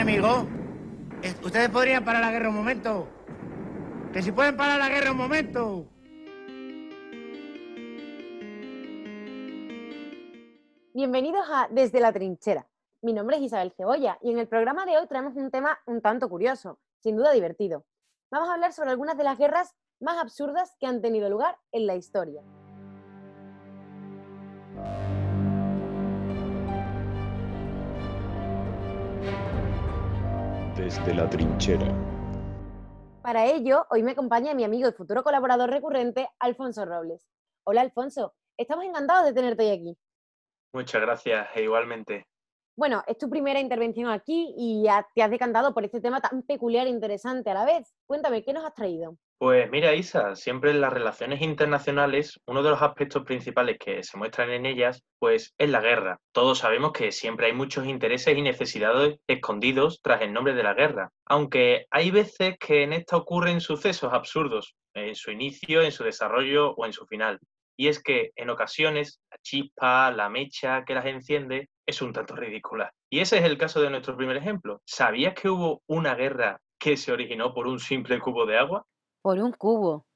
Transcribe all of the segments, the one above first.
enemigo? ¿Ustedes podrían parar la guerra un momento? Que si pueden parar la guerra un momento. Bienvenidos a Desde la Trinchera. Mi nombre es Isabel Cebolla y en el programa de hoy traemos un tema un tanto curioso, sin duda divertido. Vamos a hablar sobre algunas de las guerras más absurdas que han tenido lugar en la historia. Desde la trinchera. Para ello, hoy me acompaña mi amigo y futuro colaborador recurrente, Alfonso Robles. Hola, Alfonso. Estamos encantados de tenerte hoy aquí. Muchas gracias, e igualmente. Bueno, es tu primera intervención aquí y te has decantado por este tema tan peculiar e interesante a la vez. Cuéntame, ¿qué nos has traído? Pues mira, Isa, siempre en las relaciones internacionales, uno de los aspectos principales que se muestran en ellas, pues es la guerra. Todos sabemos que siempre hay muchos intereses y necesidades escondidos tras el nombre de la guerra, aunque hay veces que en esta ocurren sucesos absurdos, en su inicio, en su desarrollo o en su final. Y es que en ocasiones la chispa, la mecha que las enciende es un tanto ridícula. Y ese es el caso de nuestro primer ejemplo. ¿Sabías que hubo una guerra que se originó por un simple cubo de agua? Por un cubo.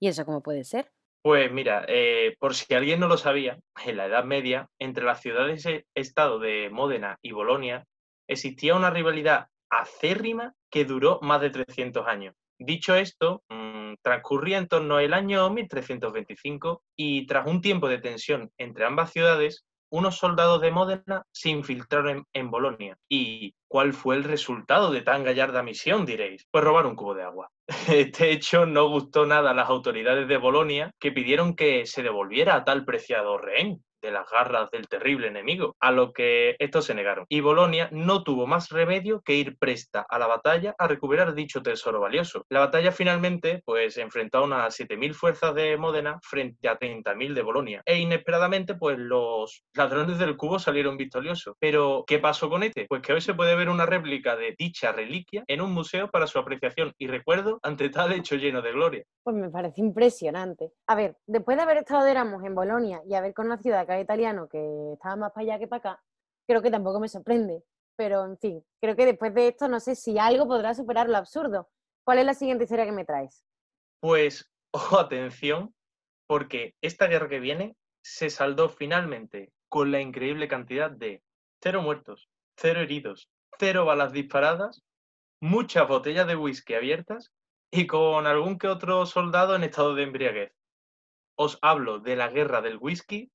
¿Y eso cómo puede ser? Pues mira, eh, por si alguien no lo sabía, en la Edad Media, entre las ciudades-estado de Módena y Bolonia, existía una rivalidad acérrima que duró más de 300 años. Dicho esto, transcurría en torno al año 1325 y tras un tiempo de tensión entre ambas ciudades, unos soldados de Módena se infiltraron en, Bolonia. ¿Y cuál fue el resultado de tan gallarda misión, diréis? Pues robar un cubo de agua. Este hecho no gustó nada a las autoridades de Bolonia, que pidieron que se devolviera a tal preciado rehén de las garras del terrible enemigo, a lo que estos se negaron. Y Bolonia no tuvo más remedio que ir presta a la batalla a recuperar dicho tesoro valioso. La batalla finalmente, pues, enfrentó a unas 7.000 fuerzas de Módena frente a 30.000 de Bolonia. E inesperadamente, pues, los ladrones del cubo salieron victoriosos. Pero, ¿qué pasó con este? Pues que hoy se puede ver una réplica de dicha reliquia en un museo para su apreciación y recuerdo ante tal hecho lleno de gloria. Pues me parece impresionante. A ver, después de haber estado de Erasmus en Bolonia y haber conocido a italiano que estaba más para allá que para acá, creo que tampoco me sorprende. Pero, en fin, creo que después de esto no sé si algo podrá superar lo absurdo. ¿Cuál es la siguiente historia que me traes? Pues, ojo, atención, porque esta guerra que viene se saldó finalmente con la increíble cantidad de cero muertos, cero heridos, cero balas disparadas, muchas botellas de whisky abiertas y con algún que otro soldado en estado de embriaguez. Os hablo de la guerra del whisky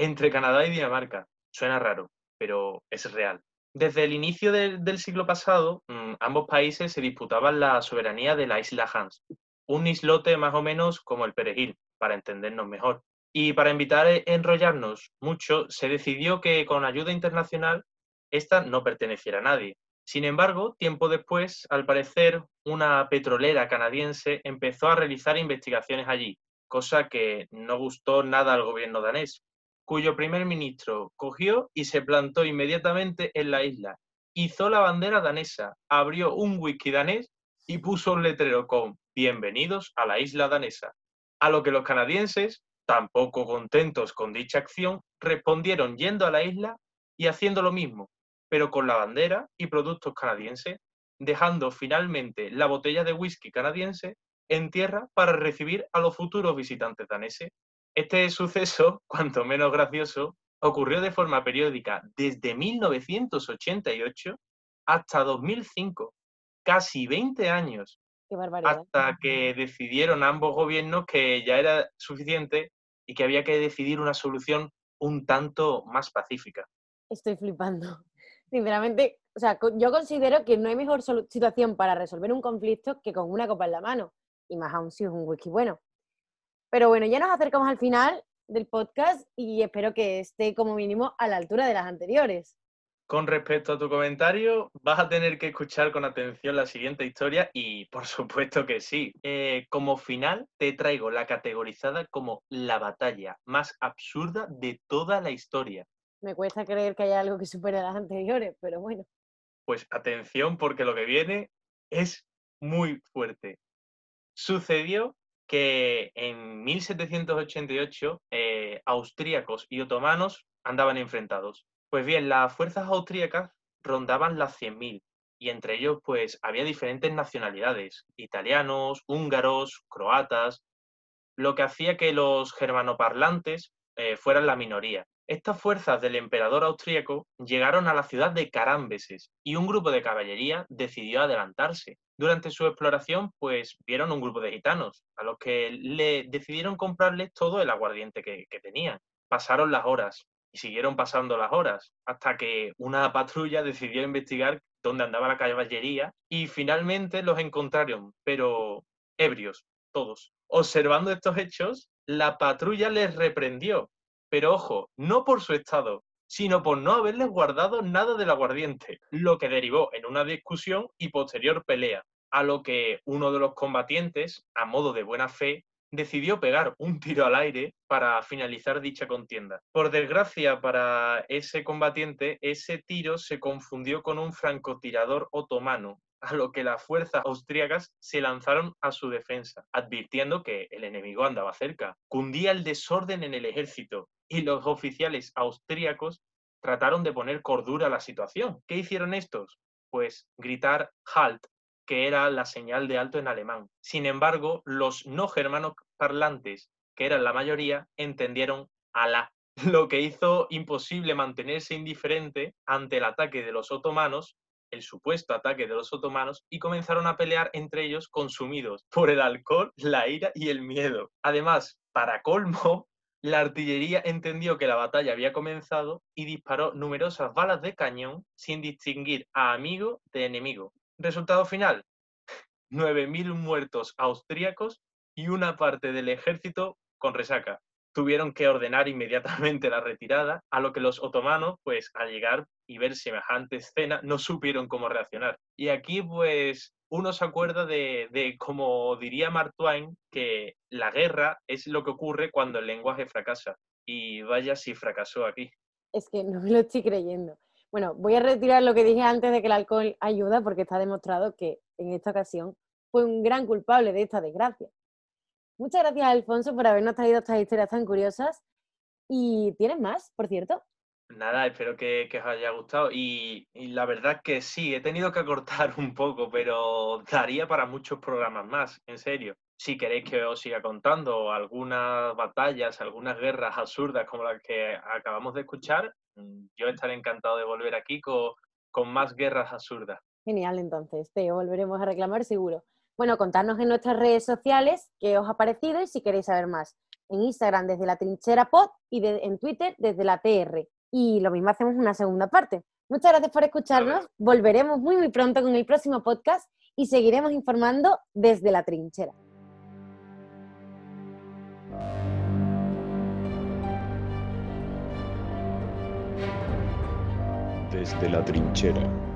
entre Canadá y Dinamarca. Suena raro, pero es real. Desde el inicio del siglo pasado, mm, ambos países se disputaban la soberanía de la isla Hans, un islote más o menos como el Perejil, para entendernos mejor. Y para evitar e, enrollarnos mucho, se decidió que con ayuda internacional esta no perteneciera a nadie, sin embargo, tiempo después, al parecer, una petrolera canadiense empezó a realizar investigaciones allí, cosa que no gustó nada al gobierno danés, cuyo primer ministro cogió y se plantó inmediatamente en la isla, hizo la bandera danesa, abrió un wiki danés y puso un letrero con Bienvenidos a la isla danesa. A lo que los canadienses, tampoco contentos con dicha acción, respondieron yendo a la isla y haciendo lo mismo, pero con la bandera y productos canadienses, dejando finalmente la botella de whisky canadiense en tierra para recibir a los futuros visitantes daneses. Este suceso, cuanto menos gracioso, ocurrió de forma periódica desde 1988 hasta 2005, casi 20 años, hasta que decidieron ambos gobiernos que ya era suficiente y que había que decidir una solución un tanto más pacífica. Estoy flipando sinceramente, o sea, yo considero que no hay mejor situación para resolver un conflicto que con una copa en la mano, y más aún si es un whisky bueno. Pero bueno, ya nos acercamos al final del podcast y espero que esté como mínimo a la altura de las anteriores. Con respecto a tu comentario, vas a tener que escuchar con atención la siguiente historia y por supuesto que sí. Eh, como final te traigo la categorizada como la batalla más absurda de toda la historia. Me cuesta creer que haya algo que supere a las anteriores, pero bueno. Pues atención porque lo que viene es muy fuerte. Sucedió que en 1788 eh, austríacos y otomanos andaban enfrentados. Pues bien, las fuerzas austríacas rondaban las 100.000 y entre ellos pues había diferentes nacionalidades, italianos, húngaros, croatas, lo que hacía que los germanoparlantes eh, fueran la minoría. Estas fuerzas del emperador austríaco llegaron a la ciudad de Carambeses y un grupo de caballería decidió adelantarse. Durante su exploración, pues vieron un grupo de gitanos, a los que le decidieron comprarles todo el aguardiente que, que tenían. Pasaron las horas y siguieron pasando las horas hasta que una patrulla decidió investigar dónde andaba la caballería y finalmente los encontraron, pero ebrios, todos. Observando estos hechos, la patrulla les reprendió pero ojo, no por su estado, sino por no haberles guardado nada del aguardiente, lo que derivó en una discusión y posterior pelea, a lo que uno de los combatientes, a modo de buena fe, decidió pegar un tiro al aire para finalizar dicha contienda. Por desgracia para ese combatiente, ese tiro se confundió con un francotirador otomano, a lo que las fuerzas austríacas se lanzaron a su defensa, advirtiendo que el enemigo andaba cerca. Cundía el desorden en el ejército y los oficiales austríacos trataron de poner cordura a la situación. ¿Qué hicieron estos? Pues gritar halt, que era la señal de alto en alemán. Sin embargo, los no germanos parlantes, que eran la mayoría, entendieron Alá, lo que hizo imposible mantenerse indiferente ante el ataque de los otomanos el supuesto ataque de los otomanos y comenzaron a pelear entre ellos consumidos por el alcohol, la ira y el miedo. Además, para colmo, la artillería entendió que la batalla había comenzado y disparó numerosas balas de cañón sin distinguir a amigo de enemigo. Resultado final, 9.000 muertos austríacos y una parte del ejército con resaca tuvieron que ordenar inmediatamente la retirada, a lo que los otomanos, pues al llegar y ver semejante escena, no supieron cómo reaccionar. Y aquí, pues, uno se acuerda de, de, como diría Mark Twain, que la guerra es lo que ocurre cuando el lenguaje fracasa. Y vaya si fracasó aquí. Es que no me lo estoy creyendo. Bueno, voy a retirar lo que dije antes de que el alcohol ayuda, porque está demostrado que en esta ocasión fue un gran culpable de esta desgracia. Muchas gracias, Alfonso, por habernos traído estas historias tan curiosas. ¿Y tienes más, por cierto? Nada, espero que, os haya gustado. Y, la verdad que sí, he tenido que acortar un poco, pero daría para muchos programas más, en serio. Si queréis que os siga contando algunas batallas, algunas guerras absurdas como las que acabamos de escuchar, yo estaré encantado de volver aquí con, con más guerras absurdas. Genial, entonces, te volveremos a reclamar seguro. Bueno, contarnos en nuestras redes sociales qué os ha parecido y si queréis saber más. En Instagram desde la trinchera pod y en Twitter desde la TR. Y lo mismo hacemos una segunda parte. Muchas gracias por escucharnos. Volveremos muy muy pronto con el próximo podcast y seguiremos informando desde la trinchera. Desde la trinchera.